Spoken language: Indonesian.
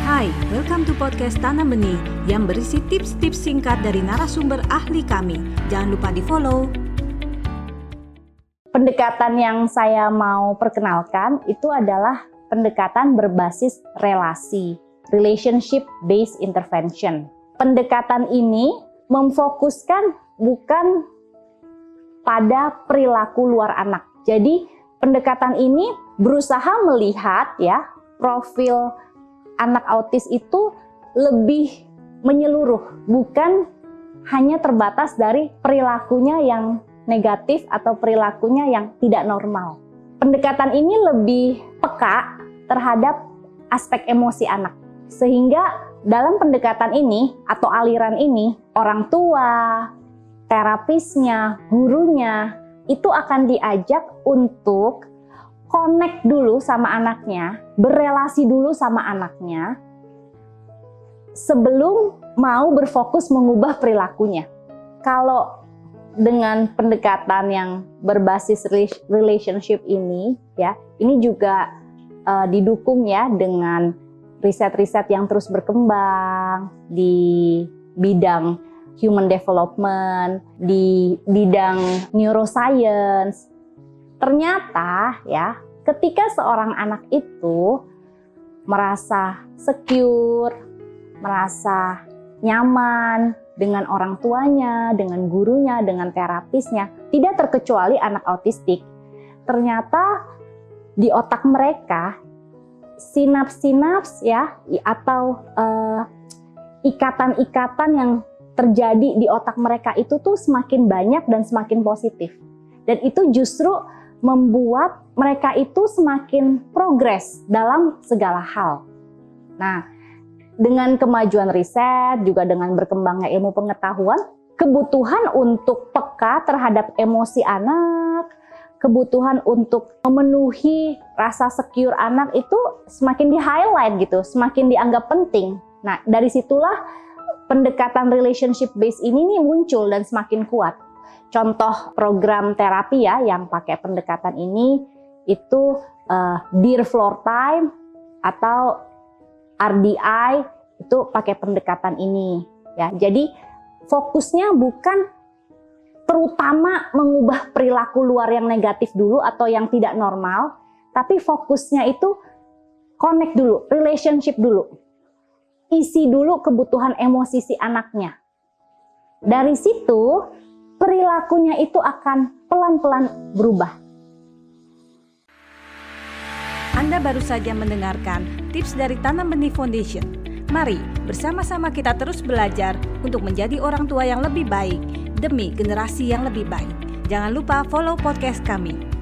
Hai, welcome to podcast Tanam Benih yang berisi tips-tips singkat dari narasumber ahli kami. Jangan lupa di-follow. Pendekatan yang saya mau perkenalkan itu adalah pendekatan berbasis relasi, relationship based intervention. Pendekatan ini memfokuskan bukan pada perilaku luar anak. Jadi pendekatan ini berusaha melihat ya profil anak autis itu lebih menyeluruh, bukan hanya terbatas dari perilakunya yang negatif atau perilakunya yang tidak normal. Pendekatan ini lebih peka terhadap aspek emosi anak. Sehingga dalam pendekatan ini atau aliran ini, orang tua, terapisnya, gurunya itu akan diajak untuk connect dulu sama anaknya, berelasi dulu sama anaknya, sebelum mau berfokus mengubah perilakunya. Kalau dengan pendekatan yang berbasis relationship ini, ya, ini juga uh, didukung ya dengan riset-riset yang terus berkembang di bidang human development, di bidang neuroscience, Ternyata ya, ketika seorang anak itu merasa secure, merasa nyaman dengan orang tuanya, dengan gurunya, dengan terapisnya, tidak terkecuali anak autistik. Ternyata di otak mereka sinaps-sinaps ya atau eh, ikatan-ikatan yang terjadi di otak mereka itu tuh semakin banyak dan semakin positif. Dan itu justru membuat mereka itu semakin progres dalam segala hal. Nah, dengan kemajuan riset, juga dengan berkembangnya ilmu pengetahuan, kebutuhan untuk peka terhadap emosi anak, kebutuhan untuk memenuhi rasa secure anak itu semakin di-highlight gitu, semakin dianggap penting. Nah, dari situlah pendekatan relationship base ini nih muncul dan semakin kuat. Contoh program terapi ya yang pakai pendekatan ini itu uh, Dear Floor Time atau RDI itu pakai pendekatan ini ya. Jadi fokusnya bukan terutama mengubah perilaku luar yang negatif dulu atau yang tidak normal, tapi fokusnya itu connect dulu, relationship dulu. Isi dulu kebutuhan emosi si anaknya. Dari situ perilakunya itu akan pelan-pelan berubah. Anda baru saja mendengarkan tips dari Tanam Benih Foundation. Mari bersama-sama kita terus belajar untuk menjadi orang tua yang lebih baik demi generasi yang lebih baik. Jangan lupa follow podcast kami.